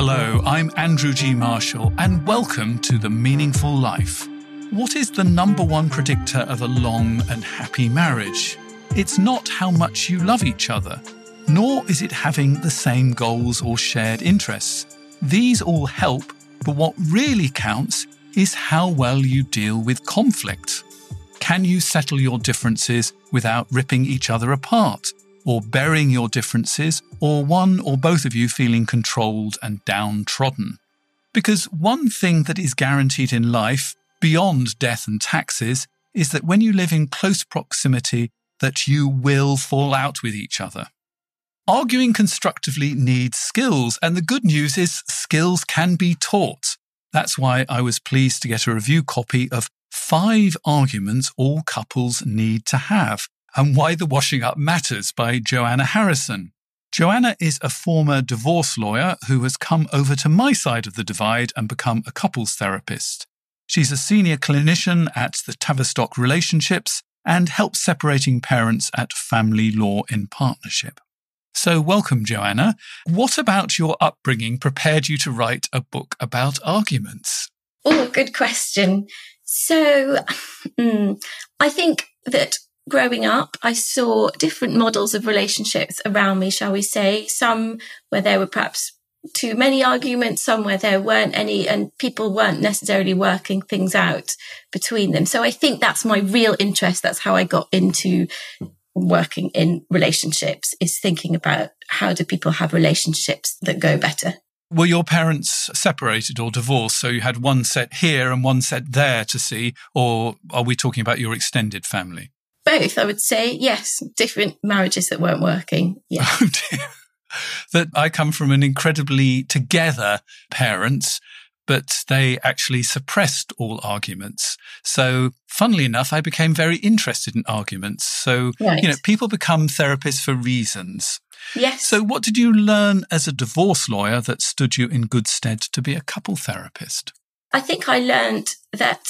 Hello, I'm Andrew G. Marshall, and welcome to The Meaningful Life. What is the number one predictor of a long and happy marriage? It's not how much you love each other, nor is it having the same goals or shared interests. These all help, but what really counts is how well you deal with conflict. Can you settle your differences without ripping each other apart? Or burying your differences, or one or both of you feeling controlled and downtrodden. Because one thing that is guaranteed in life, beyond death and taxes, is that when you live in close proximity, that you will fall out with each other. Arguing constructively needs skills, and the good news is skills can be taught. That's why I was pleased to get a review copy of Five Arguments All Couples Need to Have and Why the Washing Up Matters by Joanna Harrison. Joanna is a former divorce lawyer who has come over to my side of the divide and become a couples therapist. She's a senior clinician at the Tavistock Relationships and helps separating parents at Family Law in Partnership. So, welcome, Joanna. What about your upbringing prepared you to write a book about arguments? Oh, good question. So, mm, I think that growing up, I saw different models of relationships around me, shall we say, some where there were perhaps too many arguments, some where there weren't any, and people weren't necessarily working things out between them. So I think that's my real interest. That's how I got into working in relationships is thinking about how do people have relationships that go better. Were your parents separated or divorced? So you had one set here and one set there to see, or are we talking about your extended family? Both, I would say. Yes, different marriages that weren't working. Yeah. Oh. That I come from an incredibly together parents, but they actually suppressed all arguments. So, funnily enough, I became very interested in arguments. So, right. you know, people become therapists for reasons. Yes. So, what did you learn as a divorce lawyer that stood you in good stead to be a couple therapist? I think I learned that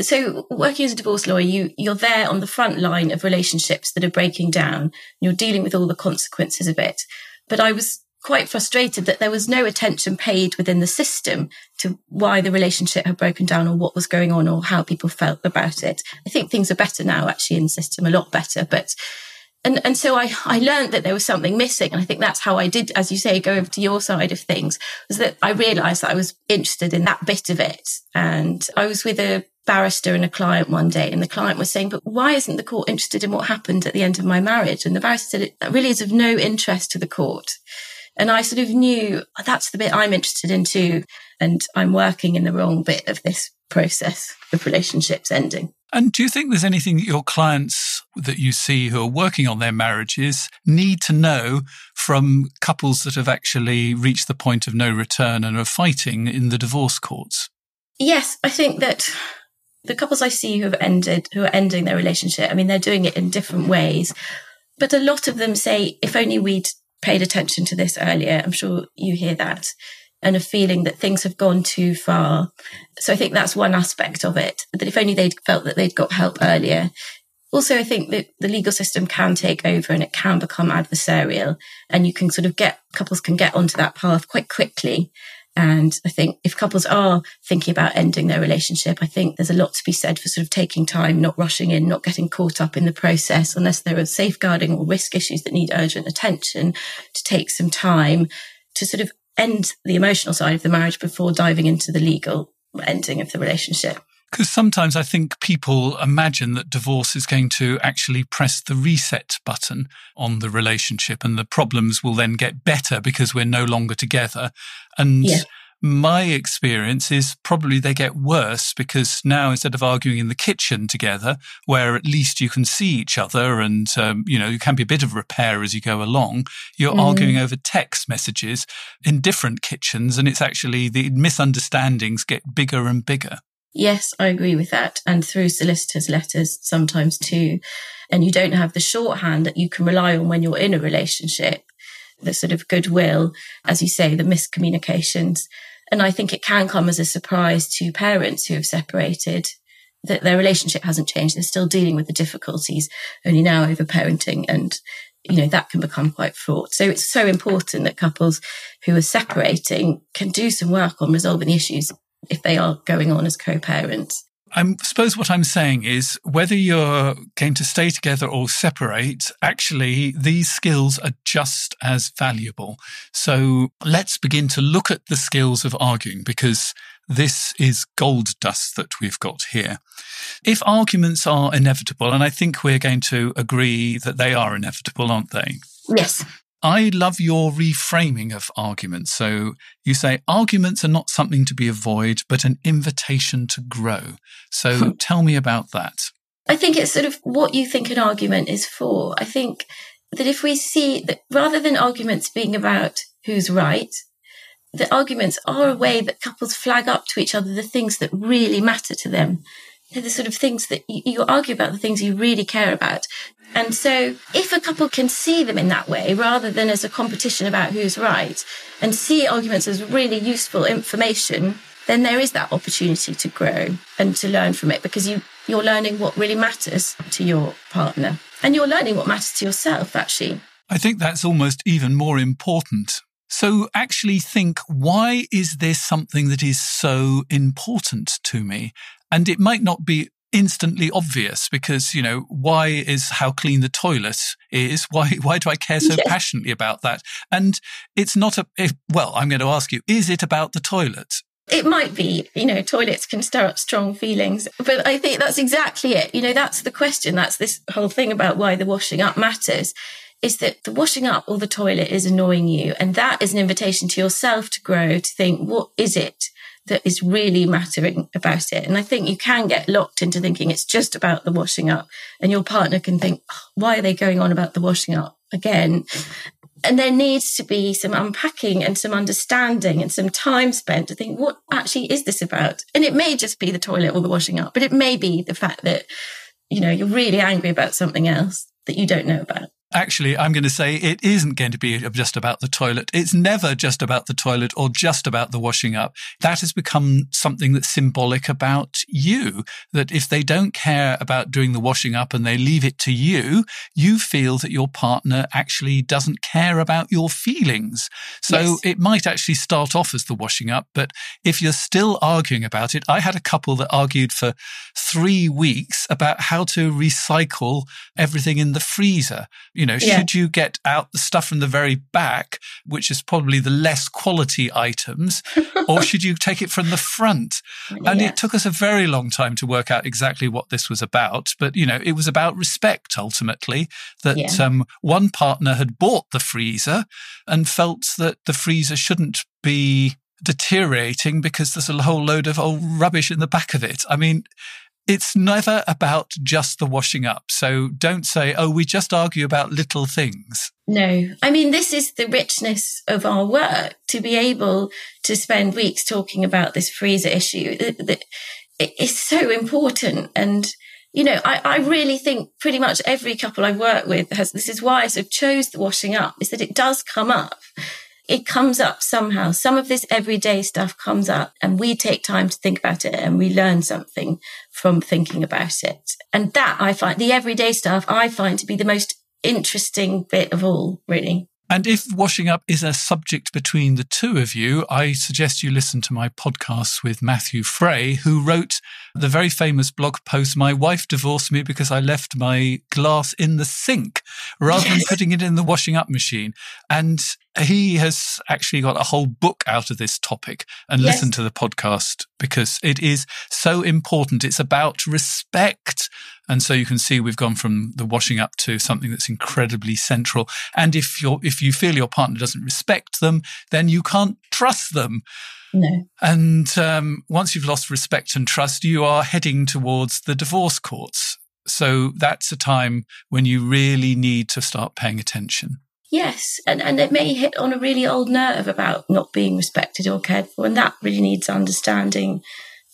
so working as a divorce lawyer, you you're there on the front line of relationships that are breaking down. You're dealing with all the consequences of it. But I was quite frustrated that there was no attention paid within the system to why the relationship had broken down or what was going on or how people felt about it. I think things are better now actually in the system, a lot better. But and and so I I learned that there was something missing, and I think that's how I did, as you say, go over to your side of things. Was that I realised that I was interested in that bit of it, and I was with a barrister and a client one day, and the client was saying, "But why isn't the court interested in what happened at the end of my marriage?" And the barrister said, That really is of no interest to the court." And I sort of knew oh, that's the bit I'm interested in too, and I'm working in the wrong bit of this process of relationships ending. And do you think there's anything that your clients that you see who are working on their marriages need to know from couples that have actually reached the point of no return and are fighting in the divorce courts? Yes, I think that the couples I see who have ended, who are ending their relationship, I mean, they're doing it in different ways. But a lot of them say, if only we'd paid attention to this earlier, I'm sure you hear that, and a feeling that things have gone too far. So I think that's one aspect of it, that if only they'd felt that they'd got help earlier. Also, I think that the legal system can take over and it can become adversarial and you can sort of get, couples can get onto that path quite quickly. And I think if couples are thinking about ending their relationship, I think there's a lot to be said for sort of taking time, not rushing in, not getting caught up in the process unless there are safeguarding or risk issues that need urgent attention to take some time to sort of end the emotional side of the marriage before diving into the legal ending of the relationship. Because sometimes I think people imagine that divorce is going to actually press the reset button on the relationship and the problems will then get better because we're no longer together. And yeah. my experience is probably they get worse because now instead of arguing in the kitchen together, where at least you can see each other and, um, you know, you can be a bit of repair as you go along, you're mm. arguing over text messages in different kitchens. And it's actually the misunderstandings get bigger and bigger. Yes, I agree with that. And through solicitors' letters sometimes too. And you don't have the shorthand that you can rely on when you're in a relationship, the sort of goodwill, as you say, the miscommunications. And I think it can come as a surprise to parents who have separated that their relationship hasn't changed. They're still dealing with the difficulties, only now over parenting. And, you know, that can become quite fraught. So it's so important that couples who are separating can do some work on resolving the issues if they are going on as co-parents. I suppose what I'm saying is whether you're going to stay together or separate, actually, these skills are just as valuable. So let's begin to look at the skills of arguing because this is gold dust that we've got here. If arguments are inevitable, and I think we're going to agree that they are inevitable, aren't they? Yes. I love your reframing of arguments. So you say arguments are not something to be avoided, but an invitation to grow. So hmm. tell me about that. I think it's sort of what you think an argument is for. I think that if we see that rather than arguments being about who's right, the arguments are a way that couples flag up to each other the things that really matter to them. The sort of things that you, you argue about, the things you really care about. And so if a couple can see them in that way, rather than as a competition about who's right, and see arguments as really useful information, then there is that opportunity to grow and to learn from it because you, you're learning what really matters to your partner. And you're learning what matters to yourself, actually. I think that's almost even more important. So actually think, why is this something that is so important to me? And it might not be instantly obvious because you know why is how clean the toilet is? Why why do i care so passionately about that? And it's not a if, well i'm going to ask you is it about the toilet? It might be you know toilets can stir up strong feelings but i think that's exactly it. You know that's the question that's this whole thing about why the washing up matters is that the washing up or the toilet is annoying you and that is an invitation to yourself to grow to think what is it that is really mattering about it. And I think you can get locked into thinking it's just about the washing up, and your partner can think, oh, why are they going on about the washing up again? And there needs to be some unpacking and some understanding and some time spent to think, what actually is this about? And it may just be the toilet or the washing up, but it may be the fact that, you know, you're really angry about something else that you don't know about. Actually, I'm going to say it isn't going to be just about the toilet. It's never just about the toilet or just about the washing up. That has become something that's symbolic about you. That if they don't care about doing the washing up and they leave it to you, you feel that your partner actually doesn't care about your feelings. So yes. it might actually start off as the washing up, but if you're still arguing about it, I had a couple that argued for three weeks about how to recycle everything in the freezer you know, yeah. should you get out the stuff from the very back, which is probably the less quality items, or should you take it from the front? And it took us a very long time to work out exactly what this was about. But, you know, it was about respect ultimately that yeah. um, one partner had bought the freezer and felt that the freezer shouldn't be deteriorating because there's a whole load of old rubbish in the back of it. I mean, it's never about just the washing up. So don't say, oh, we just argue about little things. No, I mean, this is the richness of our work to be able to spend weeks talking about this freezer issue. It's so important. And, you know, I, I really think pretty much every couple I've worked with has, this is why I sort of chose the washing up is that it does come up it comes up somehow. Some of this everyday stuff comes up and we take time to think about it and we learn something from thinking about it. And that I find the everyday stuff I find to be the most interesting bit of all, really. And if washing up is a subject between the two of you, I suggest you listen to my podcast with Matthew Fray, who wrote the very famous blog post, My Wife Divorced Me Because I Left My Glass in the Sink rather than putting it in the washing up machine. And he has actually got a whole book out of this topic and yes. listen to the podcast because it is so important. It's about respect. And so you can see we've gone from the washing up to something that's incredibly central. And if you if you feel your partner doesn't respect them, then you can't trust them. No. And um, once you've lost respect and trust, you are heading towards the divorce courts. So that's a time when you really need to start paying attention. Yes, and, and it may hit on a really old nerve about not being respected or cared for, and that really needs understanding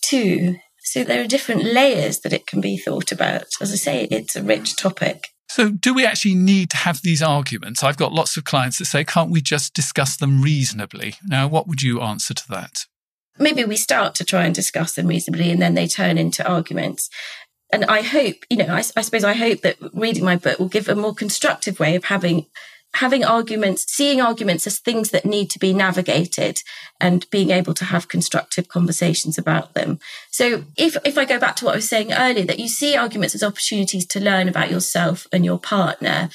too. So there are different layers that it can be thought about. As I say, it's a rich topic. So, do we actually need to have these arguments? I've got lots of clients that say, can't we just discuss them reasonably? Now, what would you answer to that? Maybe we start to try and discuss them reasonably and then they turn into arguments. And I hope, you know, I, I suppose I hope that reading my book will give a more constructive way of having having arguments, seeing arguments as things that need to be navigated and being able to have constructive conversations about them. So if, if I go back to what I was saying earlier, that you see arguments as opportunities to learn about yourself and your partner,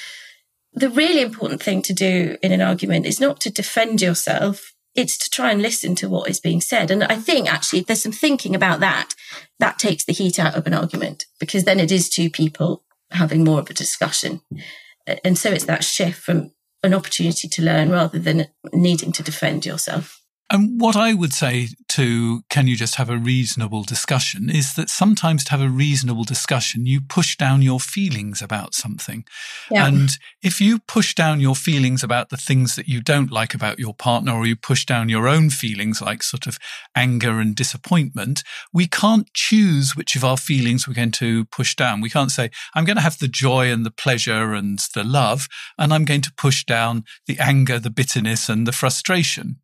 the really important thing to do in an argument is not to defend yourself. It's to try and listen to what is being said. And I think actually, there's some thinking about that, that takes the heat out of an argument because then it is two people having more of a discussion. And so it's that shift from an opportunity to learn rather than needing to defend yourself. And what I would say to can you just have a reasonable discussion is that sometimes to have a reasonable discussion, you push down your feelings about something. Yeah. And if you push down your feelings about the things that you don't like about your partner, or you push down your own feelings like sort of anger and disappointment, we can't choose which of our feelings we're going to push down. We can't say, I'm going to have the joy and the pleasure and the love, and I'm going to push down the anger, the bitterness and the frustration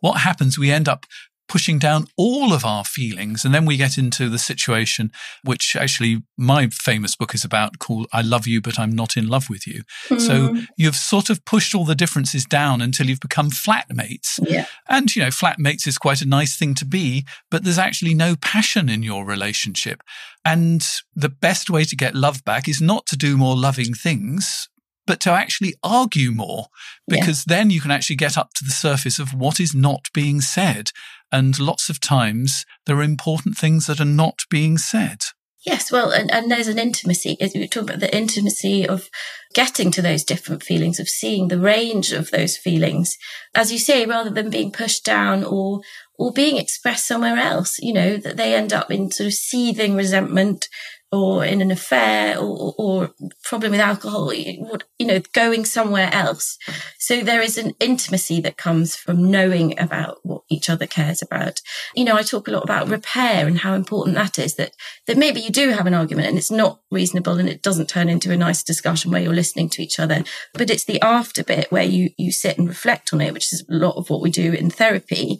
what happens? We end up pushing down all of our feelings. And then we get into the situation, which actually my famous book is about called I Love You, but I'm Not in Love with You. Mm. So hmm. you've sort of pushed all the differences down until you've become flatmates. Yeah. And, you know, flatmates is quite a nice thing to be, but there's actually no passion in your relationship. And the best way to get love back is not to do more loving things, but to actually argue more, because yeah. then you can actually get up to the surface of what is not being said. And lots of times there are important things that are not being said. Yes, well, and, and there's an intimacy. We talk about the intimacy of getting to those different feelings, of seeing the range of those feelings, as you say, rather than being pushed down or or being expressed somewhere else. You know that they end up in sort of seething resentment or in an affair or, or problem with alcohol, you know, going somewhere else. So there is an intimacy that comes from knowing about what each other cares about. You know, I talk a lot about repair and how important that is that, that maybe you do have an argument and it's not reasonable and it doesn't turn into a nice discussion where you're listening to each other, but it's the after bit where you, you sit and reflect on it, which is a lot of what we do in therapy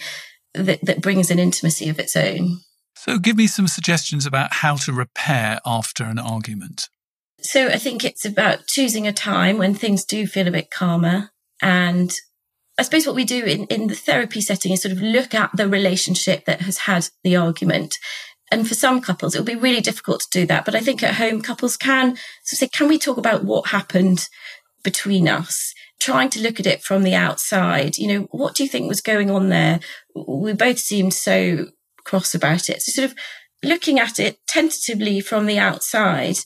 that, that brings an intimacy of its own. So, give me some suggestions about how to repair after an argument. So, I think it's about choosing a time when things do feel a bit calmer. And I suppose what we do in, in the therapy setting is sort of look at the relationship that has had the argument. And for some couples, it'll be really difficult to do that. But I think at home, couples can say, can we talk about what happened between us? Trying to look at it from the outside. You know, what do you think was going on there? We both seemed so cross about it. So sort of looking at it tentatively from the outside,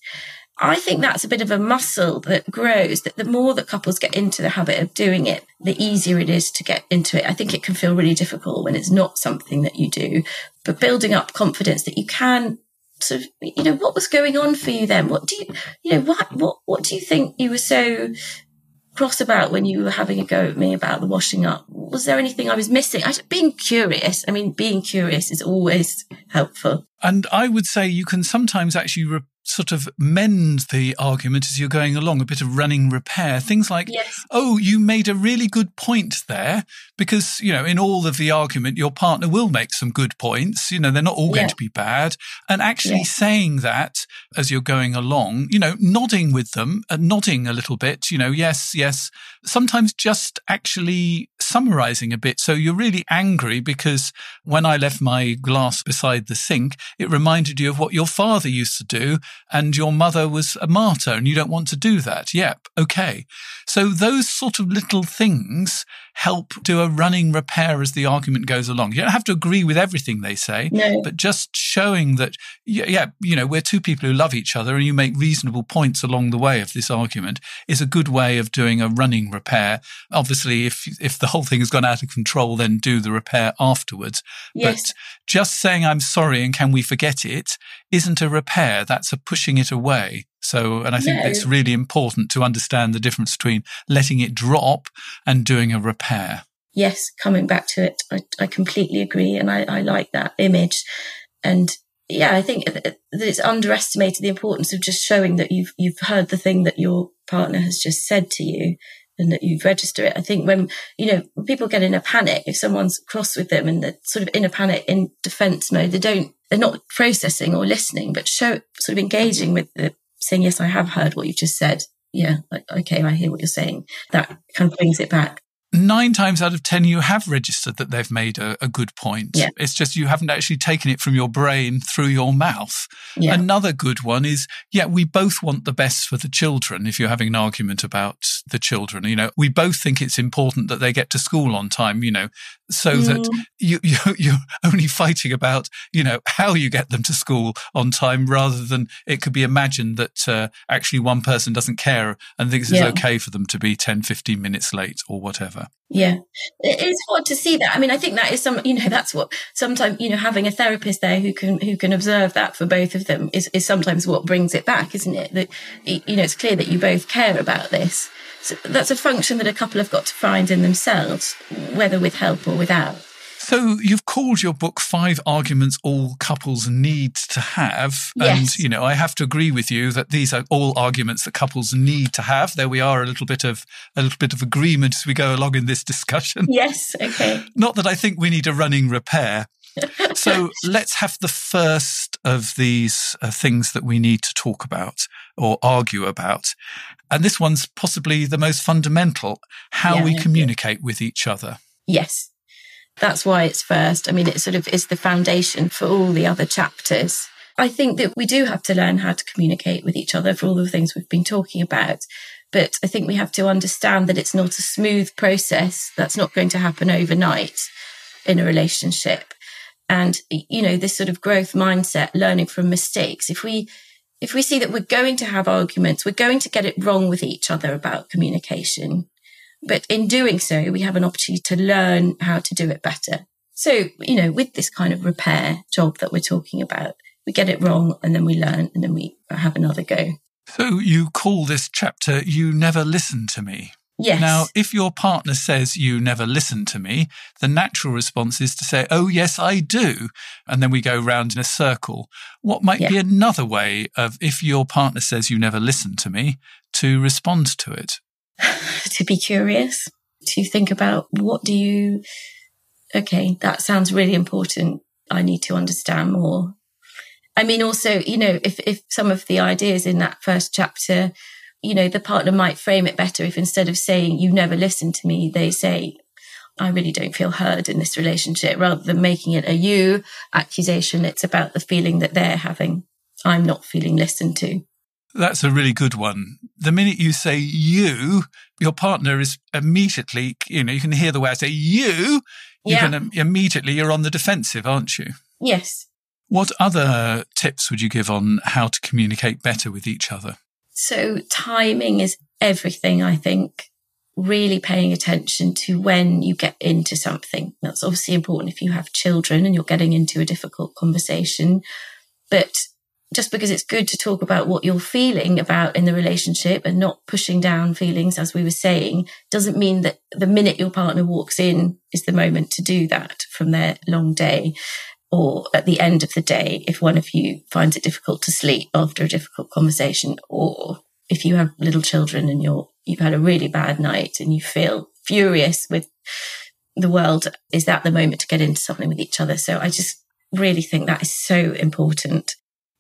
I think that's a bit of a muscle that grows that the more that couples get into the habit of doing it, the easier it is to get into it. I think it can feel really difficult when it's not something that you do, but building up confidence that you can sort of, you know, what was going on for you then? What do you, you know, what, what, what do you think you were so cross about when you were having a go at me about the washing up? Was there anything I was missing? I, being curious. I mean, being curious is always helpful. And I would say you can sometimes actually re- sort of mend the argument as you're going along, a bit of running repair. Things like, yes. oh, you made a really good point there, because, you know, in all of the argument, your partner will make some good points. You know, they're not all yeah. going to be bad. And actually yeah. saying that as you're going along, you know, nodding with them, uh, nodding a little bit, you know, yes, yes. Sometimes just actually summarizing a bit. So you're really angry because when I left my glass beside the sink, it reminded you of what your father used to do and your mother was a martyr and you don't want to do that. Yep. Okay. So those sort of little things help do a running repair as the argument goes along. You don't have to agree with everything they say, no. but just showing that, yeah, yeah, you know, we're two people who love each other and you make reasonable points along the way of this argument is a good way of doing a running repair. Obviously, if, if the whole thing has gone out of control, then do the repair afterwards. Yes. But just saying, I'm sorry and can we forget it isn't a repair. That's a pushing it away. So, and I think no. it's really important to understand the difference between letting it drop and doing a repair. Yes, coming back to it, I, I completely agree. And I, I like that image. And yeah, I think that it's underestimated the importance of just showing that you've you've heard the thing that your partner has just said to you and that you register it. I think when, you know, people get in a panic, if someone's cross with them and they're sort of in a panic in defense mode, they don't, they're not processing or listening, but show sort of engaging with the saying, yes, I have heard what you've just said. Yeah. Okay. I hear what you're saying. That kind of brings it back nine times out of 10, you have registered that they've made a, a good point. Yeah. It's just you haven't actually taken it from your brain through your mouth. Yeah. Another good one is, yeah, we both want the best for the children. If you're having an argument about the children, you know, we both think it's important that they get to school on time, you know, so mm. that you, you, you're only fighting about, you know, how you get them to school on time rather than it could be imagined that uh, actually one person doesn't care and thinks it's yeah. okay for them to be 10, 15 minutes late or whatever. Yeah, it is hard to see that. I mean, I think that is some, you know, that's what sometimes, you know, having a therapist there who can, who can observe that for both of them is, is sometimes what brings it back, isn't it? That, you know, it's clear that you both care about this. So that's a function that a couple have got to find in themselves, whether with help or without. So you've called your book Five Arguments All Couples Need to Have. Yes. And, you know, I have to agree with you that these are all arguments that couples need to have. There we are, a little bit of a little bit of agreement as we go along in this discussion. Yes, okay. Not that I think we need a running repair. so let's have the first of these uh, things that we need to talk about or argue about. And this one's possibly the most fundamental how yeah, we communicate yeah. with each other. Yes. That's why it's first. I mean, it sort of is the foundation for all the other chapters. I think that we do have to learn how to communicate with each other for all the things we've been talking about. But I think we have to understand that it's not a smooth process. That's not going to happen overnight in a relationship. And, you know, this sort of growth mindset, learning from mistakes. If we, if we see that we're going to have arguments, we're going to get it wrong with each other about communication. But in doing so, we have an opportunity to learn how to do it better. So, you know, with this kind of repair job that we're talking about, we get it wrong and then we learn and then we have another go. So you call this chapter You Never Listen to Me. Yes. Now, if your partner says you never listen to me, the natural response is to say, Oh, yes, I do. And then we go round in a circle. What might yeah. be another way of, if your partner says you never listen to me, to respond to it? to be curious, to think about what do you, okay, that sounds really important. I need to understand more. I mean, also, you know, if, if some of the ideas in that first chapter, you know, the partner might frame it better if instead of saying, you never listen to me, they say, I really don't feel heard in this relationship rather than making it a you accusation. It's about the feeling that they're having. I'm not feeling listened to. That's a really good one. The minute you say you, your partner is immediately, you know, you can hear the way I say you, you yeah. can immediately, you're on the defensive, aren't you? Yes. What other tips would you give on how to communicate better with each other? So timing is everything, I think. Really paying attention to when you get into something. That's obviously important if you have children and you're getting into a difficult conversation. But just because it's good to talk about what you're feeling about in the relationship and not pushing down feelings, as we were saying, doesn't mean that the minute your partner walks in is the moment to do that from their long day. Or at the end of the day, if one of you finds it difficult to sleep after a difficult conversation, or if you have little children and you're, you've had a really bad night and you feel furious with the world, is that the moment to get into something with each other? So I just really think that is so important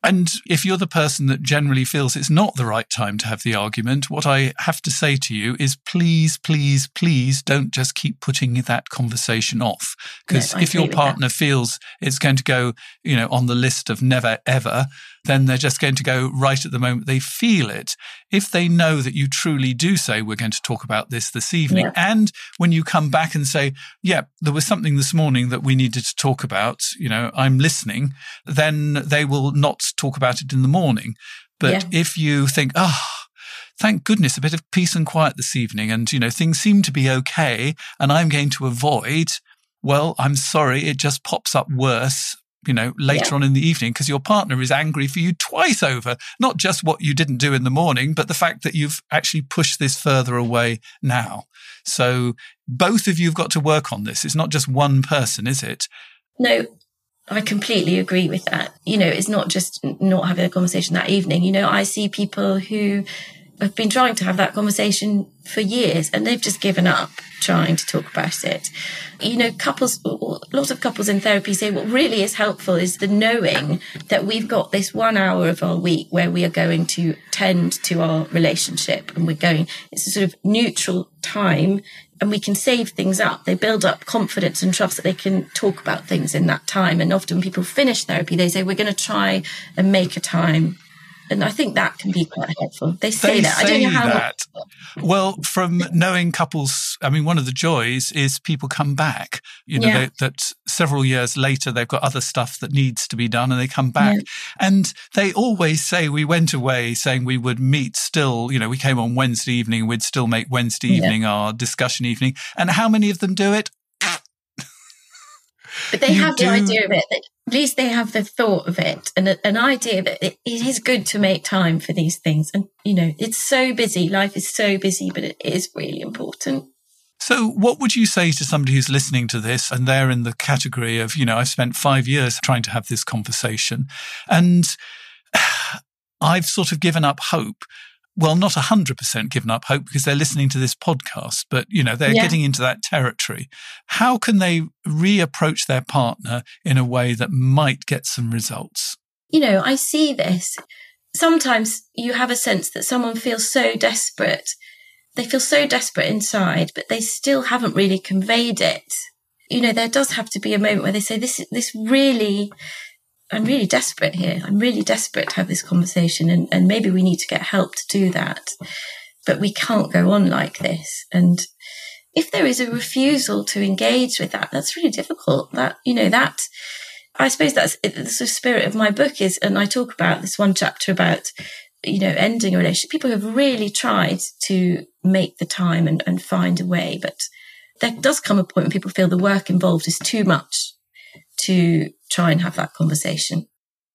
and if you're the person that generally feels it's not the right time to have the argument, what I have to say to you is please, please, please don't just keep putting that conversation off. Because if your partner feels it's going to go, you know, on the list of never ever, then they're just going to go right at the moment they feel it. If they know that you truly do say, we're going to talk about this this evening, yeah. and when you come back and say, yeah, there was something this morning that we needed to talk about, you know, I'm listening, then they will not talk about it in the morning. But yeah. if you think, oh, thank goodness a bit of peace and quiet this evening and you know things seem to be okay and i'm going to avoid well i'm sorry it just pops up worse you know, later yeah. on in the evening because your partner is angry for you twice over, not just what you didn't do in the morning, but the fact that you've actually pushed this further away now. So both of you have got to work on this. It's not just one person, is it? No, I completely agree with that. You know, it's not just not having a conversation that evening. You know, I see people who have been trying to have that conversation for years and they've just given up trying to talk about it. You know, couples, lots of couples in therapy say what really is helpful is the knowing that we've got this one hour of our week where we are going to tend to our relationship and we're going, it's a sort of neutral time and we can save things up. They build up confidence and trust that they can talk about things in that time. And often people finish therapy, they say, we're going to try and make a time and I think that can be quite helpful. They say they that. Say I don't know how. That. Well, from knowing couples, I mean, one of the joys is people come back. You know, yeah. they, that several years later they've got other stuff that needs to be done, and they come back, yeah. and they always say we went away saying we would meet still. You know, we came on Wednesday evening, we'd still make Wednesday evening yeah. our discussion evening, and how many of them do it? But they you have do. the idea of it. At least they have the thought of it and an idea that it, it is good to make time for these things. And, you know, it's so busy. Life is so busy, but it is really important. So, what would you say to somebody who's listening to this and they're in the category of, you know, I've spent five years trying to have this conversation and I've sort of given up hope well, not 100% given up hope because they're listening to this podcast, but you know, they're yeah. getting into that territory. How can they reapproach their partner in a way that might get some results? You know, I see this. Sometimes you have a sense that someone feels so desperate. They feel so desperate inside, but they still haven't really conveyed it. You know, there does have to be a moment where they say, this, this really, I'm really desperate here. I'm really desperate to have this conversation and, and maybe we need to get help to do that. But we can't go on like this. And if there is a refusal to engage with that, that's really difficult. That, you know, that, I suppose that's the sort of spirit of my book is, and I talk about this one chapter about, you know, ending a relationship. People have really tried to make the time and, and find a way, but there does come a point when people feel the work involved is too much to try and have that conversation.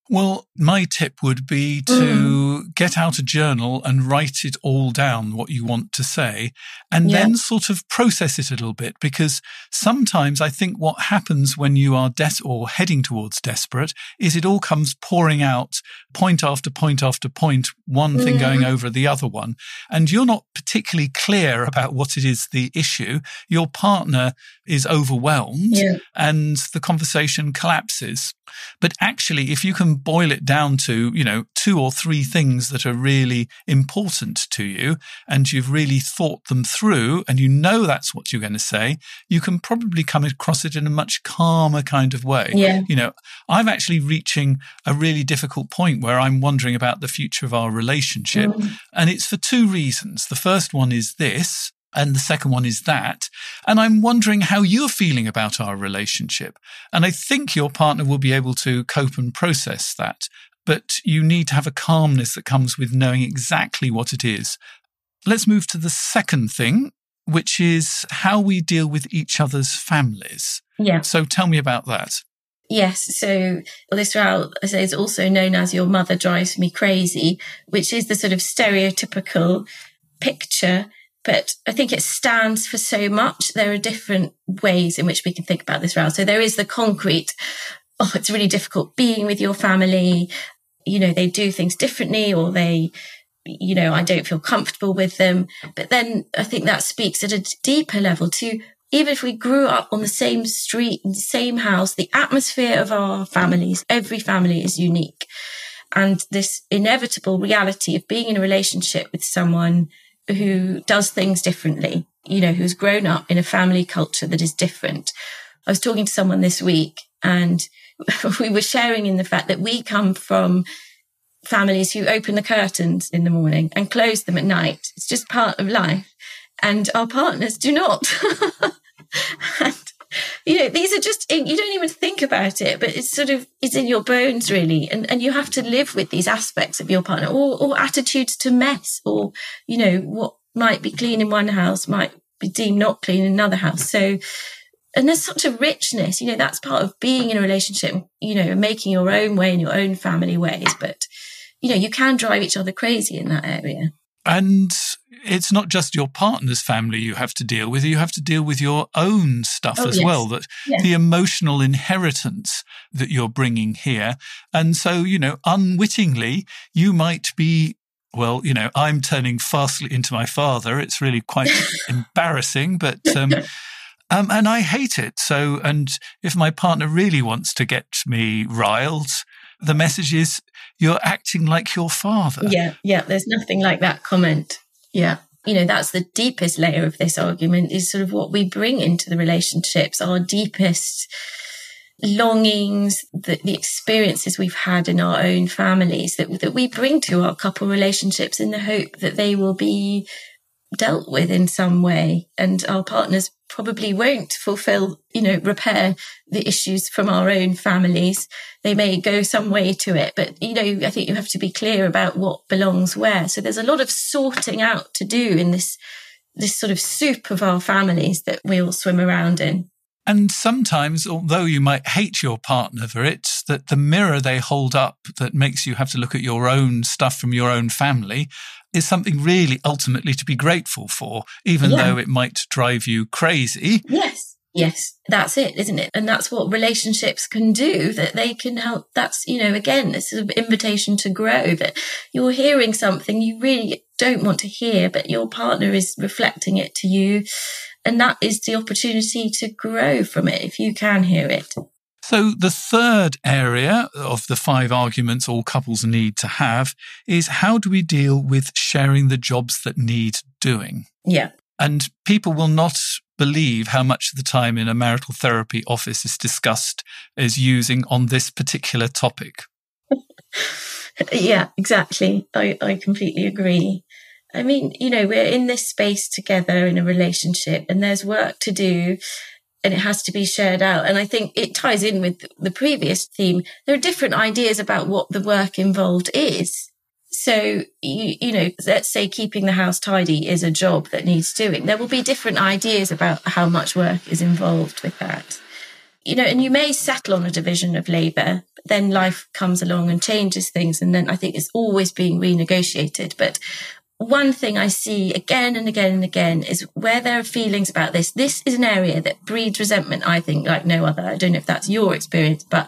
Well, my tip would be to mm. get out a journal and write it all down, what you want to say, and yeah. then sort of process it a little bit. Because sometimes I think what happens when you are des- or heading towards desperate is it all comes pouring out point after point after point, one mm. thing going mm. over the other one. And you're not particularly clear about what it is the issue. Your partner is overwhelmed yeah. and the conversation collapses. But actually, if you can boil it down to, you know, two or three things that are really important to you and you've really thought them through and you know that's what you're going to say, you can probably come across it in a much calmer kind of way. Yeah. You know, I'm actually reaching a really difficult point where I'm wondering about the future of our relationship. Mm. And it's for two reasons. The first one is this and the second one is that. And I'm wondering how you're feeling about our relationship. And I think your partner will be able to cope and process that. But you need to have a calmness that comes with knowing exactly what it is. Let's move to the second thing, which is how we deal with each other's families. Yeah. So tell me about that. Yes. So well, this route, I say, is also known as Your Mother Drives Me Crazy, which is the sort of stereotypical picture but I think it stands for so much. There are different ways in which we can think about this route. So there is the concrete. Oh, it's really difficult being with your family. You know, they do things differently or they, you know, I don't feel comfortable with them. But then I think that speaks at a deeper level to even if we grew up on the same street and same house, the atmosphere of our families, every family is unique. And this inevitable reality of being in a relationship with someone who does things differently, you know, who's grown up in a family culture that is different. I was talking to someone this week and we were sharing in the fact that we come from families who open the curtains in the morning and close them at night. It's just part of life. And our partners do not. and you know, these are just, you don't even think about it, but it's sort of, it's in your bones really. And, and you have to live with these aspects of your partner or, or attitudes to mess or, you know, what might be clean in one house might be deemed not clean in another house. So, and there's such a richness, you know, that's part of being in a relationship, you know, making your own way in your own family ways. But, you know, you can drive each other crazy in that area. And it's not just your partner's family you have to deal with, you have to deal with your own stuff Oh, as yes. well, that Yes. the emotional inheritance that you're bringing here. And so, you know, unwittingly, you might be. Well, you know, I'm turning fastly into my father. It's really quite embarrassing, but um, um, and I hate it. So, and if my partner really wants to get me riled, the message is you're acting like your father. Yeah, yeah. There's nothing like that comment. Yeah. You know, that's the deepest layer of this argument is sort of what we bring into the relationships, our deepest longings, the, the experiences we've had in our own families that, that we bring to our couple relationships in the hope that they will be dealt with in some way and our partners probably won't fulfill you know repair the issues from our own families. They may go some way to it but you know i think you have to be clear about what belongs where. So there's a lot of sorting out to do in this this sort of soup of our families that we all swim around in. And sometimes, although you might hate your partner for it, that the mirror they hold up that makes you have to look at your own stuff from your own family is something really ultimately to be grateful for, even Yeah. though it might drive you crazy. Yes. Yes. That's it, isn't it? And that's what relationships can do, that they can help. That's, you know, again, this is an invitation to grow that you're hearing something you really don't want to hear, but your partner is reflecting it to you. And that is the opportunity to grow from it if you can hear it. So, the third area of the five arguments all couples need to have is how do we deal with sharing the jobs that need doing? Yeah. And people will not believe how much of the time in a marital therapy office is discussed as using on this particular topic. yeah, exactly. I, I completely agree. I mean, you know, we're in this space together in a relationship and there's work to do and it has to be shared out. And I think it ties in with the previous theme. There are different ideas about what the work involved is. So, you, you know, let's say keeping the house tidy is a job that needs doing. There will be different ideas about how much work is involved with that. You know, and you may settle on a division of labour, but then life comes along and changes things. And then I think it's always being renegotiated. But one thing I see again and again and again is where there are feelings about this. This is an area that breeds resentment, I think, like no other. I don't know if that's your experience, but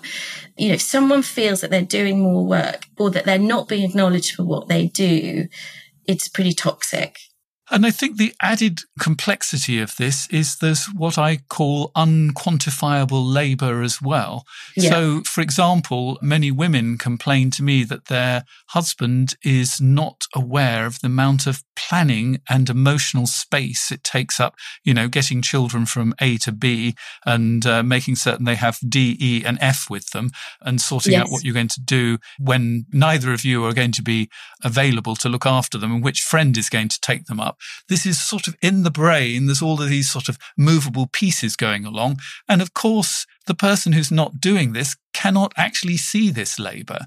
you know, if someone feels that they're doing more work or that they're not being acknowledged for what they do, it's pretty toxic. And I think the added complexity of this is there's what I call unquantifiable labour as well. Yeah. So, for example, many women complain to me that their husband is not aware of the amount of planning and emotional space it takes up, you know, getting children from A to B and uh, making certain they have D, E, and F with them and sorting out what you're going to do when neither of you are going to be available to look after them and which friend is going to take them up. This is sort of in the brain. There's all of these sort of movable pieces going along. And of course, the person who's not doing this cannot actually see this labor.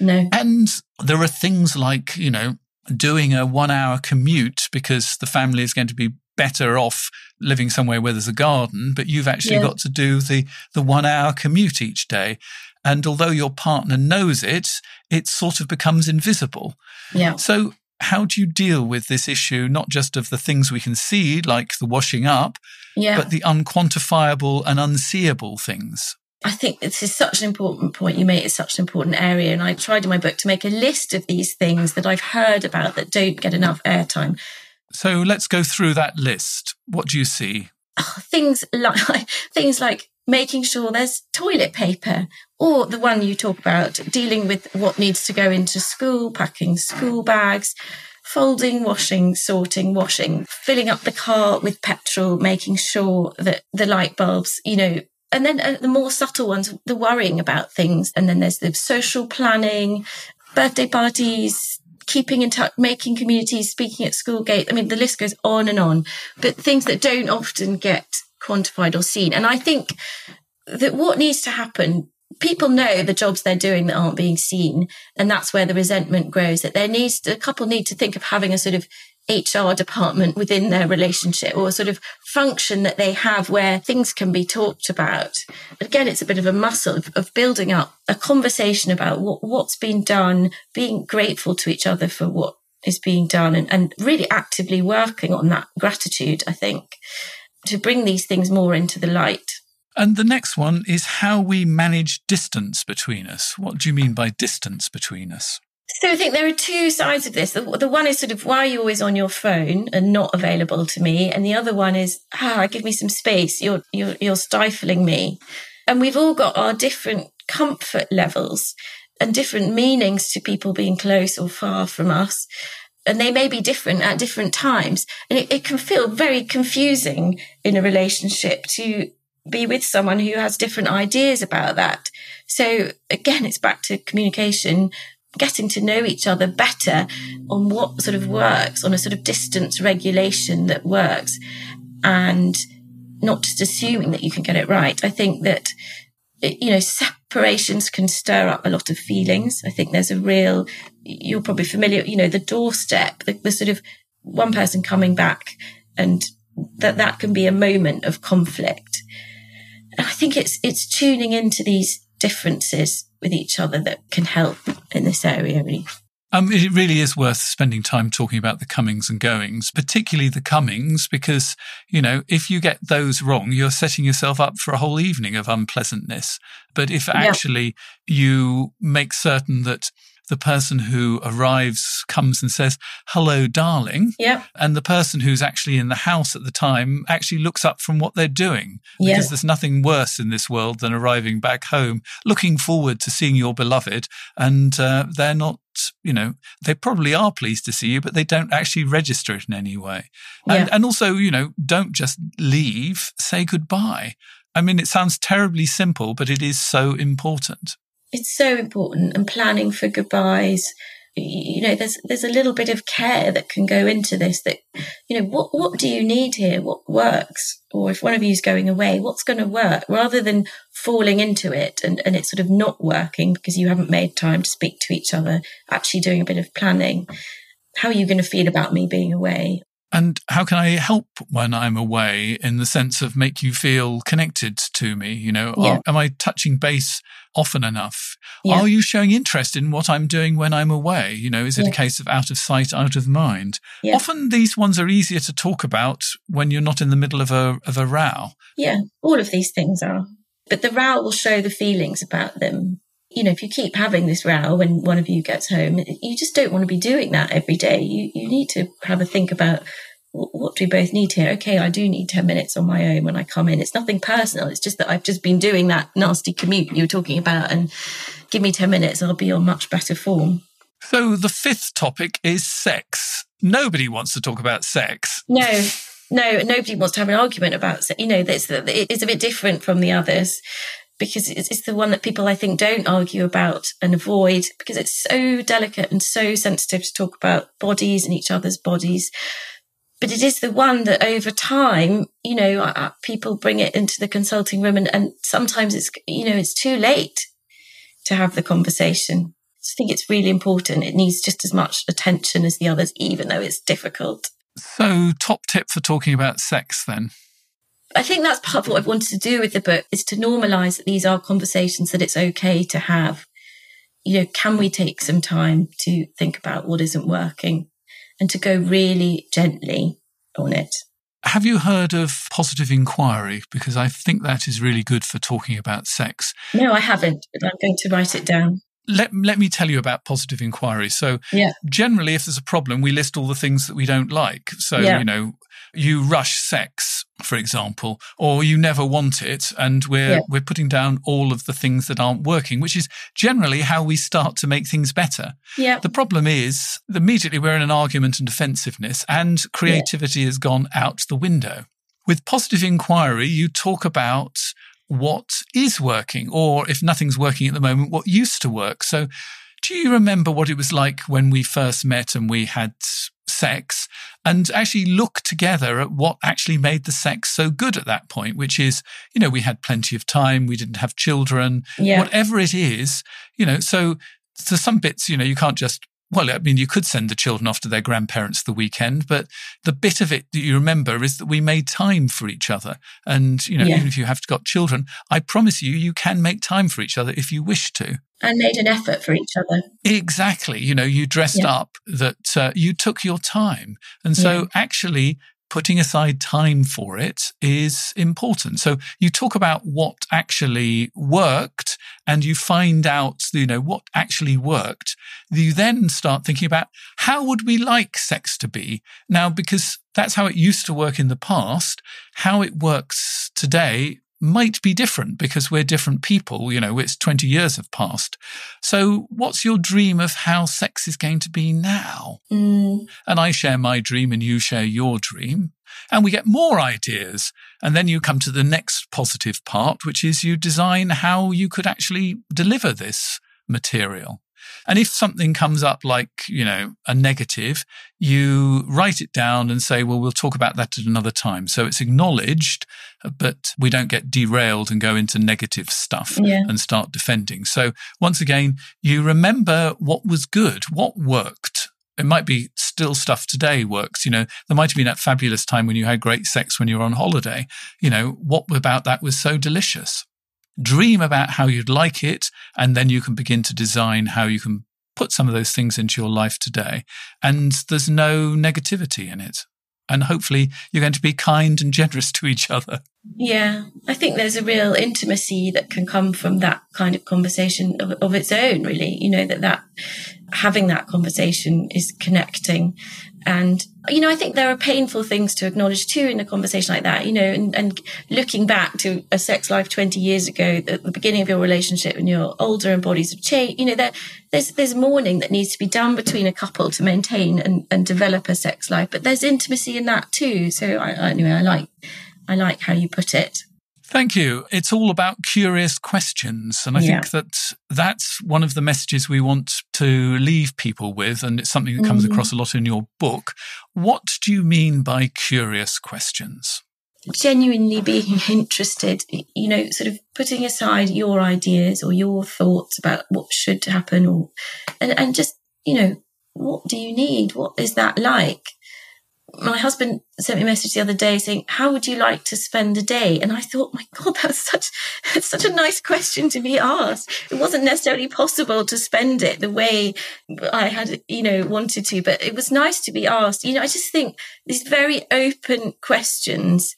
No. And there are things like, you know, doing a one hour commute because the family is going to be better off living somewhere where there's a garden, but you've actually Yeah. got to do the, the one hour commute each day. And although your partner knows it, it sort of becomes invisible. Yeah. So, how do you deal with this issue, not just of the things we can see, like the washing up, Yeah. but the unquantifiable and unseeable things? I think this is such an important point you make. It's such an important area. And I tried in my book to make a list of these things that I've heard about that don't get enough airtime. So, let's go through that list. What do you see? Things like, things like making sure there's toilet paper or the one you talk about, dealing with what needs to go into school, packing school bags, folding, washing, sorting, washing, filling up the car with petrol, making sure that the light bulbs, you know, and then uh, the more subtle ones, the worrying about things. And then there's the social planning, birthday parties, keeping in touch, making communities, speaking at school gate. I mean, the list goes on and on, but things that don't often get quantified or seen. And I think that what needs to happen, people know the jobs they're doing that aren't being seen. And that's where the resentment grows that there needs a couple need to think of having a sort of HR department within their relationship or a sort of function that they have where things can be talked about. Again, it's a bit of a muscle of, of building up a conversation about what, what's been done, being grateful to each other for what is being done and, and really actively working on that gratitude, I think, to bring these things more into the light. And the next one is how we manage distance between us. What do you mean by distance between us? So I think there are two sides of this. The, the, one is sort of why are you always on your phone and not available to me, and the other one is ah, give me some space. You're you're you're stifling me, and we've all got our different comfort levels and different meanings to people being close or far from us. And they may be different at different times. And it, it can feel very confusing in a relationship to be with someone who has different ideas about that. So again, it's back to communication getting to know each other better on what sort of works, on a sort of distance regulation that works, and not just assuming that you can get it right. I think that, you know, separations can stir up a lot of feelings. I think there's a real, you're probably familiar, you know, the doorstep, the, the sort of one person coming back and that that can be a moment of conflict. I think it's, it's tuning into these differences with each other that can help in this area, really. Um, it really is worth spending time talking about the comings and goings, particularly the comings, because, you know, if you get those wrong, you're setting yourself up for a whole evening of unpleasantness. But if actually yeah. you make certain that the person who arrives comes and says, hello, darling. Yep. And the person who's actually in the house at the time actually looks up from what they're doing. Because there's nothing worse in this world than arriving back home, looking forward to seeing your beloved, and uh, they're not you know, they probably are pleased to see you, but they don't actually register it in any way. And, and also, you know, don't just leave, say goodbye. I mean, it sounds terribly simple, but it is so important it's so important and planning for goodbyes. You know there's there's a little bit of care that can go into this that you know what what do you need here? What works? Or if one of you is going away what's going to work? Rather than falling into it and and it's sort of not working because you haven't made time to speak to each other actually doing a bit of planning. How are you going to feel about me being away and how can I help when I'm away in the sense of make you feel connected to me? You know, yeah. are, am I touching base often enough? Yeah. Are you showing interest in what I'm doing when I'm away? You know, is it yeah. a case of out of sight, out of mind? Often these ones are easier to talk about when you're not in the middle of a, of a row. Yeah, all of these things are. But the row will show the feelings about them you know, if you keep having this row when one of you gets home, you just don't want to be doing that every day. You, you need to have a think about what do we both need here? Okay, I do need 10 minutes on my own when I come in. It's nothing personal. It's just that I've just been doing that nasty commute you were talking about and give me 10 minutes. I'll be on much better form. So the fifth topic is sex. Nobody wants to talk about sex. No, no, nobody wants to have an argument about sex. You know, it's, it's a bit different from the others because it's, the one that people I think don't argue about and avoid because it's so delicate and so sensitive to talk about bodies and each other's bodies. But it is the one that over time, you know, people bring it into the consulting room and, and sometimes it's, you know, it's too late to have the conversation. I think it's really important. It needs just as much attention as the others, even though it's difficult. So, top tip for talking about sex then? I think that's part of what I've wanted to do with the book is to normalize that these are conversations that it's okay to have. You know, can we take some time to think about what isn't working and to go really gently on it? Have you heard of positive inquiry? Because I think that is really good for talking about sex. No, I haven't, but I'm going to write it down let, let me tell you about positive inquiry. So, yeah. generally, if there's a problem, we list all the things that we don't like. So, yeah. you know, you rush sex, for example, or you never want it, and we're yeah. we're putting down all of the things that aren't working, which is generally how we start to make things better. Yeah. The problem is immediately we're in an argument and defensiveness, and creativity yeah. has gone out the window. With positive inquiry, you talk about what is working, or if nothing's working at the moment, what used to work. So, do you remember what it was like when we first met and we had sex and actually look together at what actually made the sex so good at that point, which is, you know, we had plenty of time, we didn't have children, yeah. whatever it is, you know, so, so some bits, you know, you can't just well, I mean, you could send the children off to their grandparents the weekend, but the bit of it that you remember is that we made time for each other. And, you know, yeah. even if you have got children, I promise you, you can make time for each other if you wish to. And made an effort for each other. Exactly. You know, you dressed yeah. up, that uh, you took your time. And so yeah. actually, putting aside time for it is important. So you talk about what actually worked and you find out, you know, what actually worked. You then start thinking about how would we like sex to be? Now, because that's how it used to work in the past, how it works today might be different because we're different people. You know, it's 20 years have passed. So, what's your dream of how sex is going to be now? Mm. And I share my dream and you share your dream. And we get more ideas. And then you come to the next positive part, which is you design how you could actually deliver this material. And if something comes up like, you know, a negative, you write it down and say, well, we'll talk about that at another time. So it's acknowledged, uh, but we don't get derailed and go into negative stuff yeah. and start defending. So once again, you remember what was good, what worked. It might be still stuff today works. You know, there might have been that fabulous time when you had great sex when you were on holiday. You know, what about that was so delicious? Dream about how you'd like it, and then you can begin to design how you can put some of those things into your life today. And there's no negativity in it. And hopefully you're going to be kind and generous to each other. Yeah, I think there's a real intimacy that can come from that kind of conversation of, of its own, really. You know, that, that having that conversation is connecting and, you know, I think there are painful things to acknowledge too in a conversation like that, you know, and, and looking back to a sex life 20 years ago, at the beginning of your relationship when you're older and bodies have changed, you know, there, there's, there's mourning that needs to be done between a couple to maintain and, and develop a sex life. But there's intimacy in that too. So I, anyway, I like, I like how you put it. Thank you. It's all about curious questions. And I yeah. think that that's one of the messages we want to leave people with. And it's something that comes mm-hmm. across a lot in your book. What do you mean by curious questions? Genuinely being interested, you know, sort of putting aside your ideas or your thoughts about what should happen or, and, and just, you know, what do you need? What is that like? My husband sent me a message the other day saying, "How would you like to spend a day?" And I thought, "My God, that's such that's such a nice question to be asked." It wasn't necessarily possible to spend it the way I had, you know, wanted to, but it was nice to be asked. You know, I just think these very open questions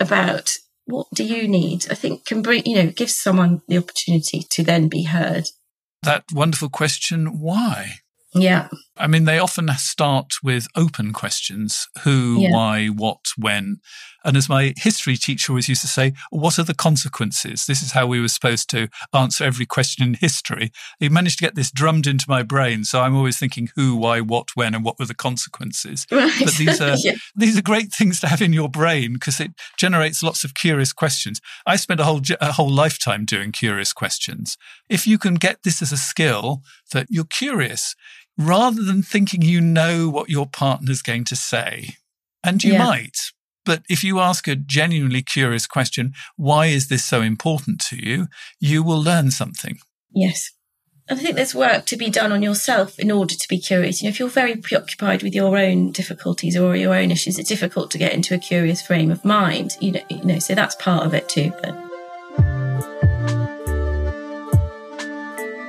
about what do you need, I think can bring, you know, give someone the opportunity to then be heard. That wonderful question, why? Yeah. I mean, they often start with open questions who, yeah. why, what, when. And as my history teacher always used to say, what are the consequences? This is how we were supposed to answer every question in history. He managed to get this drummed into my brain. So I'm always thinking who, why, what, when, and what were the consequences. Right. But these are, yeah. these are great things to have in your brain because it generates lots of curious questions. I spent a whole, a whole lifetime doing curious questions. If you can get this as a skill that you're curious, rather than thinking you know what your partner's going to say. And you yeah. might. But if you ask a genuinely curious question, why is this so important to you? You will learn something. Yes. I think there's work to be done on yourself in order to be curious. You know, if you're very preoccupied with your own difficulties or your own issues, it's difficult to get into a curious frame of mind. You know, you know, so that's part of it too. But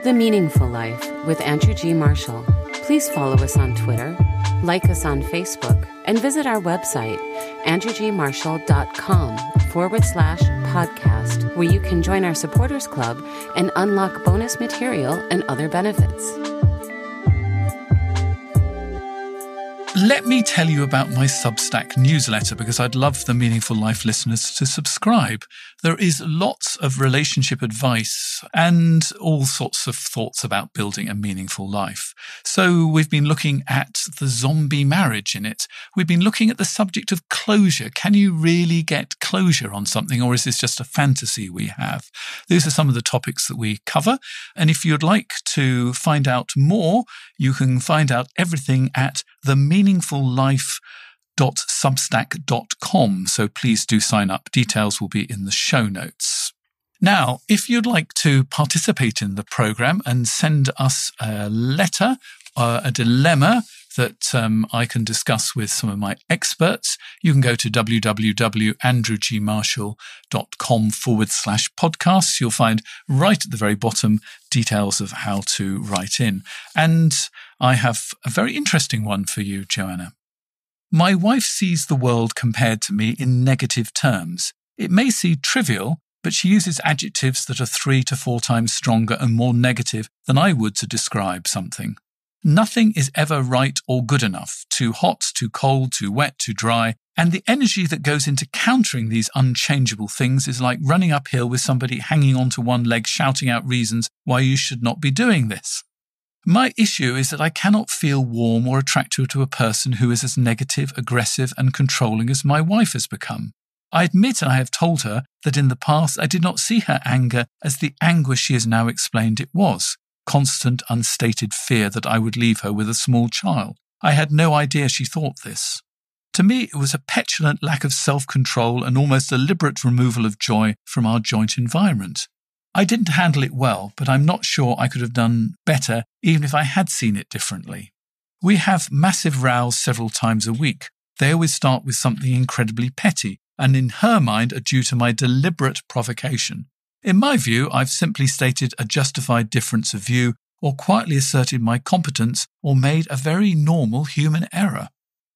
The Meaningful Life with Andrew G. Marshall. Please follow us on Twitter, like us on Facebook, and visit our website, andrewgmarshall.com forward slash podcast, where you can join our supporters club and unlock bonus material and other benefits. Let me tell you about my Substack newsletter because I'd love the Meaningful Life listeners to subscribe. There is lots of relationship advice and all sorts of thoughts about building a meaningful life. So we've been looking at the zombie marriage in it. We've been looking at the subject of closure. Can you really get closure on something or is this just a fantasy we have? These are some of the topics that we cover. And if you'd like to find out more, you can find out everything at the meaningfullife.substack.com. So please do sign up. Details will be in the show notes. Now, if you'd like to participate in the program and send us a letter uh, a dilemma that um, I can discuss with some of my experts, you can go to www.andrewgmarshall.com forward slash podcasts. You'll find right at the very bottom details of how to write in. And I have a very interesting one for you, Joanna. My wife sees the world compared to me in negative terms. It may seem trivial, but she uses adjectives that are three to four times stronger and more negative than I would to describe something. Nothing is ever right or good enough, too hot, too cold, too wet, too dry, and the energy that goes into countering these unchangeable things is like running uphill with somebody hanging onto one leg shouting out reasons why you should not be doing this. My issue is that I cannot feel warm or attractive to a person who is as negative, aggressive, and controlling as my wife has become. I admit I have told her that in the past I did not see her anger as the anguish she has now explained it was constant, unstated fear that I would leave her with a small child. I had no idea she thought this. To me, it was a petulant lack of self control and almost deliberate removal of joy from our joint environment. I didn't handle it well, but I'm not sure I could have done better even if I had seen it differently. We have massive rows several times a week. They always start with something incredibly petty, and in her mind are due to my deliberate provocation. In my view, I've simply stated a justified difference of view or quietly asserted my competence or made a very normal human error.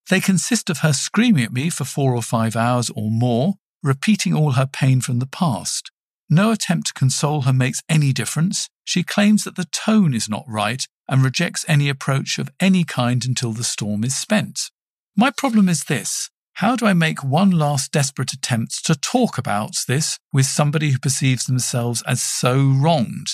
They consist of her screaming at me for four or five hours or more, repeating all her pain from the past. No attempt to console her makes any difference. She claims that the tone is not right and rejects any approach of any kind until the storm is spent. My problem is this how do I make one last desperate attempt to talk about this with somebody who perceives themselves as so wronged?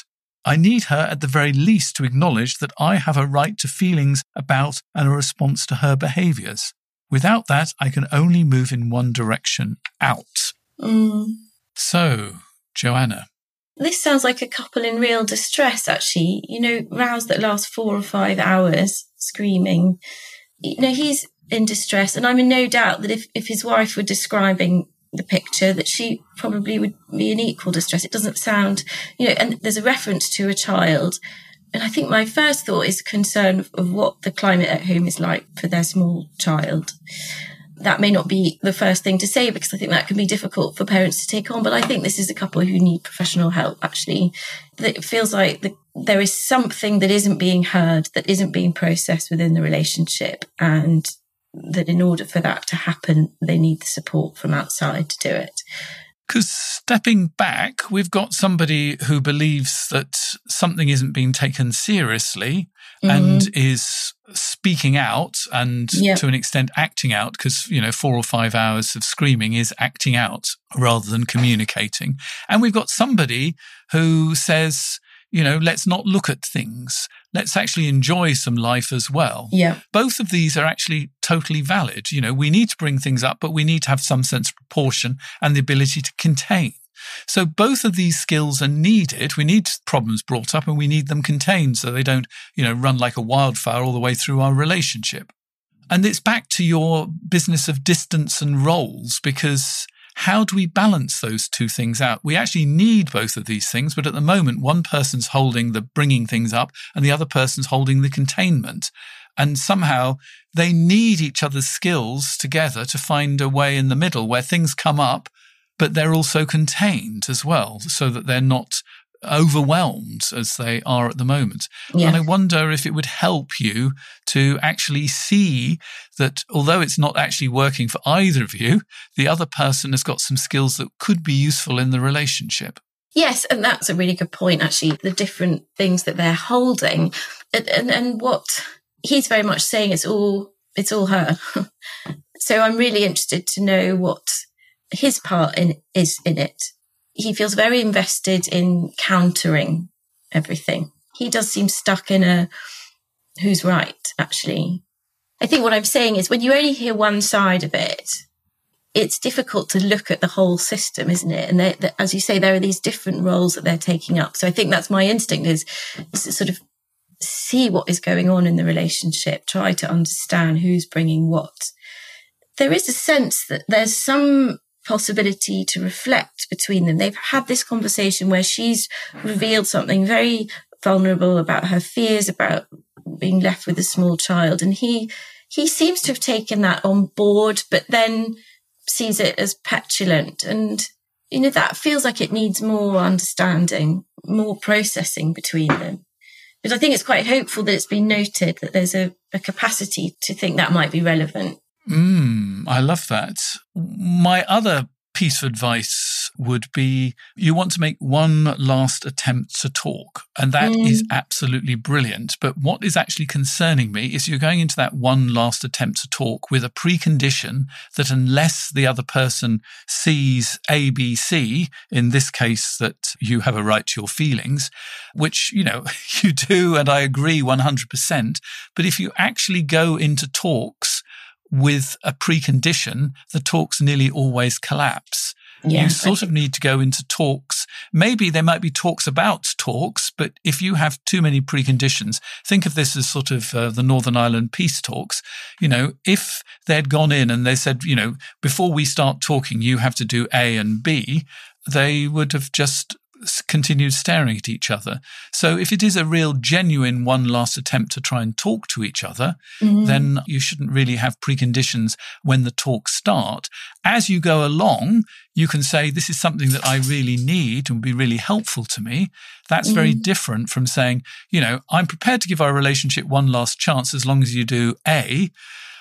I need her at the very least to acknowledge that I have a right to feelings about and a response to her behaviors. Without that, I can only move in one direction out. Mm. So, Joanna. This sounds like a couple in real distress, actually. You know, rows that last four or five hours, screaming. You know, he's in distress. And I'm in no doubt that if, if his wife were describing the picture, that she probably would be in equal distress. It doesn't sound, you know, and there's a reference to a child. And I think my first thought is concern of, of what the climate at home is like for their small child. That may not be the first thing to say because I think that can be difficult for parents to take on. But I think this is a couple who need professional help, actually. It feels like the, there is something that isn't being heard, that isn't being processed within the relationship. And that in order for that to happen, they need the support from outside to do it. Because stepping back, we've got somebody who believes that something isn't being taken seriously mm-hmm. and is speaking out and yep. to an extent acting out because, you know, four or five hours of screaming is acting out rather than communicating. And we've got somebody who says, you know, let's not look at things. Let's actually enjoy some life as well. Yeah. Both of these are actually totally valid. You know, we need to bring things up, but we need to have some sense of proportion and the ability to contain. So both of these skills are needed. We need problems brought up and we need them contained so they don't, you know, run like a wildfire all the way through our relationship. And it's back to your business of distance and roles because how do we balance those two things out? We actually need both of these things, but at the moment, one person's holding the bringing things up and the other person's holding the containment. And somehow they need each other's skills together to find a way in the middle where things come up, but they're also contained as well, so that they're not overwhelmed as they are at the moment. Yeah. And I wonder if it would help you to actually see that although it's not actually working for either of you, the other person has got some skills that could be useful in the relationship. Yes, and that's a really good point, actually, the different things that they're holding. And, and, and what he's very much saying it's all it's all her. so I'm really interested to know what his part in is in it he feels very invested in countering everything. He does seem stuck in a who's right, actually. I think what I'm saying is when you only hear one side of it, it's difficult to look at the whole system, isn't it? And they, as you say, there are these different roles that they're taking up. So I think that's my instinct is, is to sort of see what is going on in the relationship, try to understand who's bringing what. There is a sense that there's some possibility to reflect between them. They've had this conversation where she's revealed something very vulnerable about her fears about being left with a small child. And he, he seems to have taken that on board, but then sees it as petulant. And, you know, that feels like it needs more understanding, more processing between them. But I think it's quite hopeful that it's been noted that there's a, a capacity to think that might be relevant. Mm, I love that. My other piece of advice would be you want to make one last attempt to talk. And that mm. is absolutely brilliant. But what is actually concerning me is you're going into that one last attempt to talk with a precondition that unless the other person sees ABC, in this case, that you have a right to your feelings, which, you know, you do. And I agree 100%. But if you actually go into talks with a precondition, the talks nearly always collapse. Yeah, you sort of need to go into talks. Maybe there might be talks about talks, but if you have too many preconditions, think of this as sort of uh, the Northern Ireland peace talks. You know, if they'd gone in and they said, you know, before we start talking, you have to do A and B, they would have just continued staring at each other. So if it is a real genuine one last attempt to try and talk to each other, mm-hmm. then you shouldn't really have preconditions when the talks start. As you go along, you can say, this is something that I really need and would be really helpful to me. That's mm-hmm. very different from saying, you know, I'm prepared to give our relationship one last chance as long as you do A.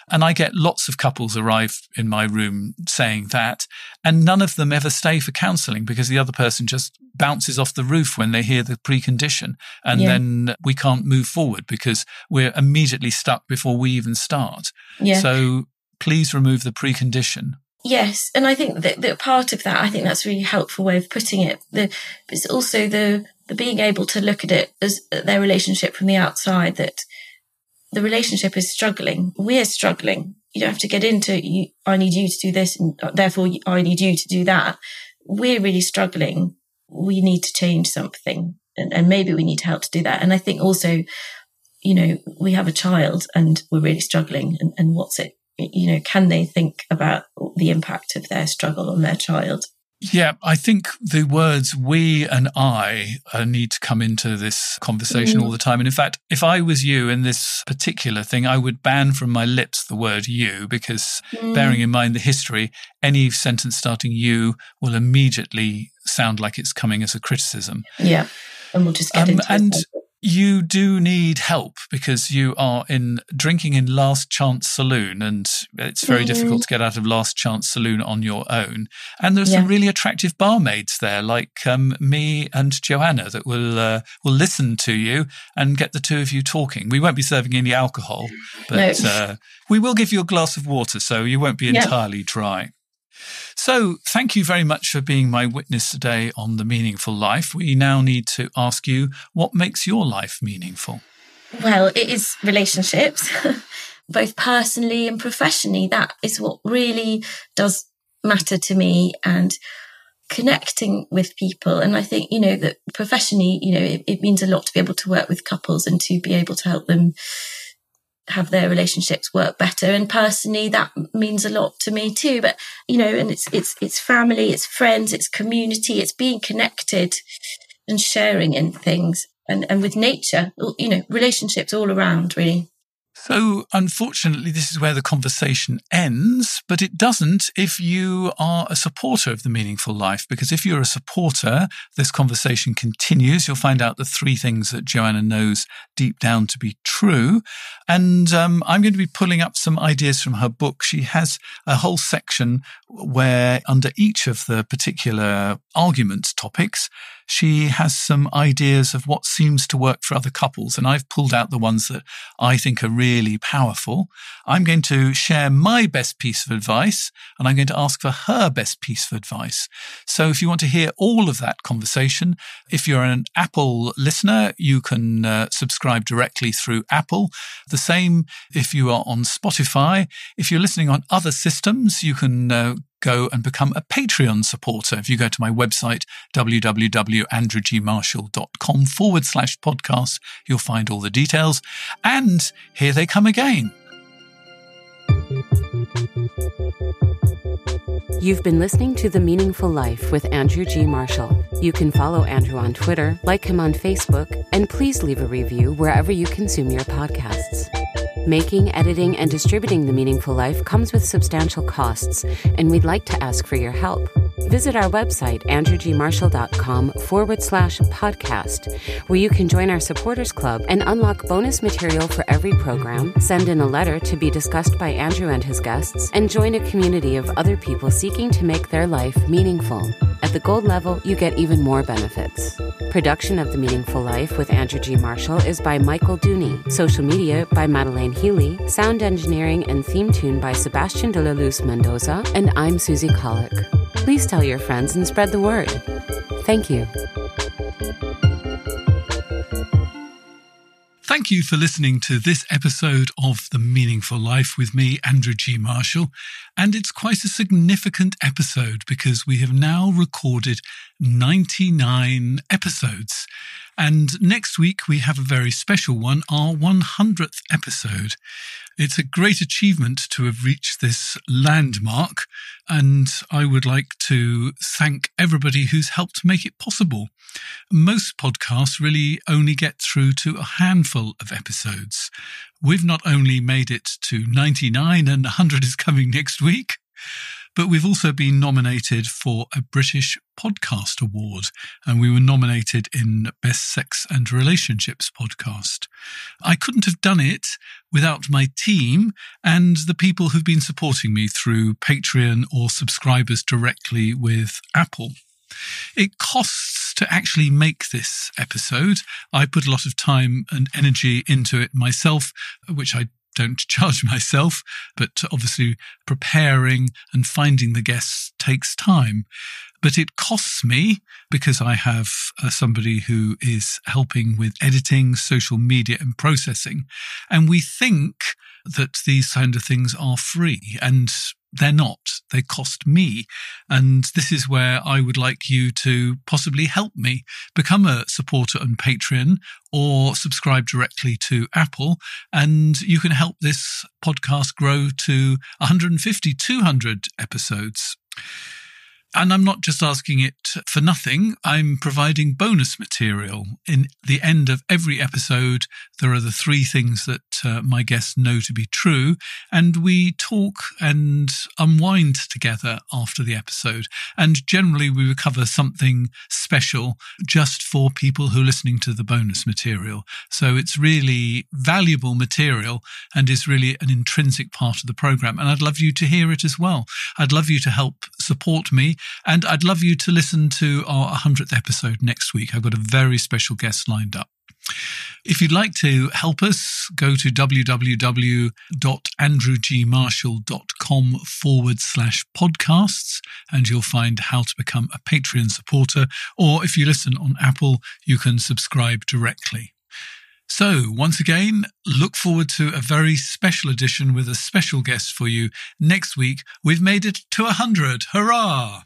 And I get lots of couples arrive in my room saying that, and none of them ever stay for counseling because the other person just bounces off the roof when they hear the precondition. And yeah. then we can't move forward because we're immediately stuck before we even start. Yeah. So please remove the precondition. Yes, and I think that, that part of that, I think that's a really helpful way of putting it. The, it's also the the being able to look at it as their relationship from the outside. That the relationship is struggling. We're struggling. You don't have to get into, I need you to do this and uh, therefore I need you to do that. We're really struggling. We need to change something and, and maybe we need help to do that. And I think also, you know, we have a child and we're really struggling and, and what's it, you know, can they think about the impact of their struggle on their child? Yeah, I think the words we and I uh, need to come into this conversation mm. all the time. And in fact, if I was you in this particular thing, I would ban from my lips the word you because mm. bearing in mind the history, any sentence starting you will immediately sound like it's coming as a criticism. Yeah. And we'll just get um, into and, it you do need help because you are in drinking in last chance saloon and it's very mm-hmm. difficult to get out of last chance saloon on your own and there's yeah. some really attractive barmaids there like um, me and joanna that will uh, will listen to you and get the two of you talking we won't be serving any alcohol but no. uh, we will give you a glass of water so you won't be entirely dry so, thank you very much for being my witness today on the meaningful life. We now need to ask you what makes your life meaningful? Well, it is relationships, both personally and professionally. That is what really does matter to me and connecting with people. And I think, you know, that professionally, you know, it, it means a lot to be able to work with couples and to be able to help them have their relationships work better. And personally that means a lot to me too. But you know and it's it's it's family it's friends it's community it's being connected and sharing in things and and with nature you know relationships all around really so, unfortunately, this is where the conversation ends, but it doesn't if you are a supporter of the meaningful life. Because if you're a supporter, this conversation continues. You'll find out the three things that Joanna knows deep down to be true. And um, I'm going to be pulling up some ideas from her book. She has a whole section where, under each of the particular argument topics, she has some ideas of what seems to work for other couples. And I've pulled out the ones that I think are really powerful. I'm going to share my best piece of advice and I'm going to ask for her best piece of advice. So if you want to hear all of that conversation, if you're an Apple listener, you can uh, subscribe directly through Apple. The same if you are on Spotify. If you're listening on other systems, you can uh, go and become a Patreon supporter. If you go to my website, www.andrewgmarshall.com forward slash podcast, you'll find all the details. And here they come again. You've been listening to The Meaningful Life with Andrew G. Marshall. You can follow Andrew on Twitter, like him on Facebook, and please leave a review wherever you consume your podcasts. Making, editing, and distributing The Meaningful Life comes with substantial costs, and we'd like to ask for your help. Visit our website, andrewgmarshall.com forward slash podcast, where you can join our supporters club and unlock bonus material for every program, send in a letter to be discussed by Andrew and his guests, and join a community of other people seeking to make their life meaningful. The gold level, you get even more benefits. Production of The Meaningful Life with Andrew G. Marshall is by Michael Dooney. Social media by Madeleine Healy. Sound engineering and theme tune by Sebastian de la Luz Mendoza. And I'm Susie Colic. Please tell your friends and spread the word. Thank you. Thank you for listening to this episode of The Meaningful Life with me, Andrew G. Marshall. And it's quite a significant episode because we have now recorded 99 episodes. And next week we have a very special one, our 100th episode. It's a great achievement to have reached this landmark, and I would like to thank everybody who's helped make it possible. Most podcasts really only get through to a handful of episodes. We've not only made it to 99 and 100 is coming next week, but we've also been nominated for a British Podcast Award, and we were nominated in Best Sex and Relationships Podcast. I couldn't have done it without my team and the people who've been supporting me through Patreon or subscribers directly with Apple. It costs to actually make this episode. I put a lot of time and energy into it myself, which I don't charge myself, but obviously preparing and finding the guests takes time. But it costs me because I have uh, somebody who is helping with editing, social media, and processing. And we think that these kind of things are free. And they're not. They cost me. And this is where I would like you to possibly help me become a supporter on Patreon or subscribe directly to Apple. And you can help this podcast grow to 150, 200 episodes. And I'm not just asking it for nothing. I'm providing bonus material. In the end of every episode, there are the three things that uh, my guests know to be true. And we talk and unwind together after the episode. And generally, we recover something special just for people who are listening to the bonus material. So it's really valuable material and is really an intrinsic part of the program. And I'd love you to hear it as well. I'd love you to help support me and I'd love you to listen to our 100th episode next week. I've got a very special guest lined up. If you'd like to help us, go to www.andrewgmarshall.com forward slash podcasts and you'll find how to become a Patreon supporter. Or if you listen on Apple, you can subscribe directly. So, once again, look forward to a very special edition with a special guest for you next week. We've made it to 100. Hurrah!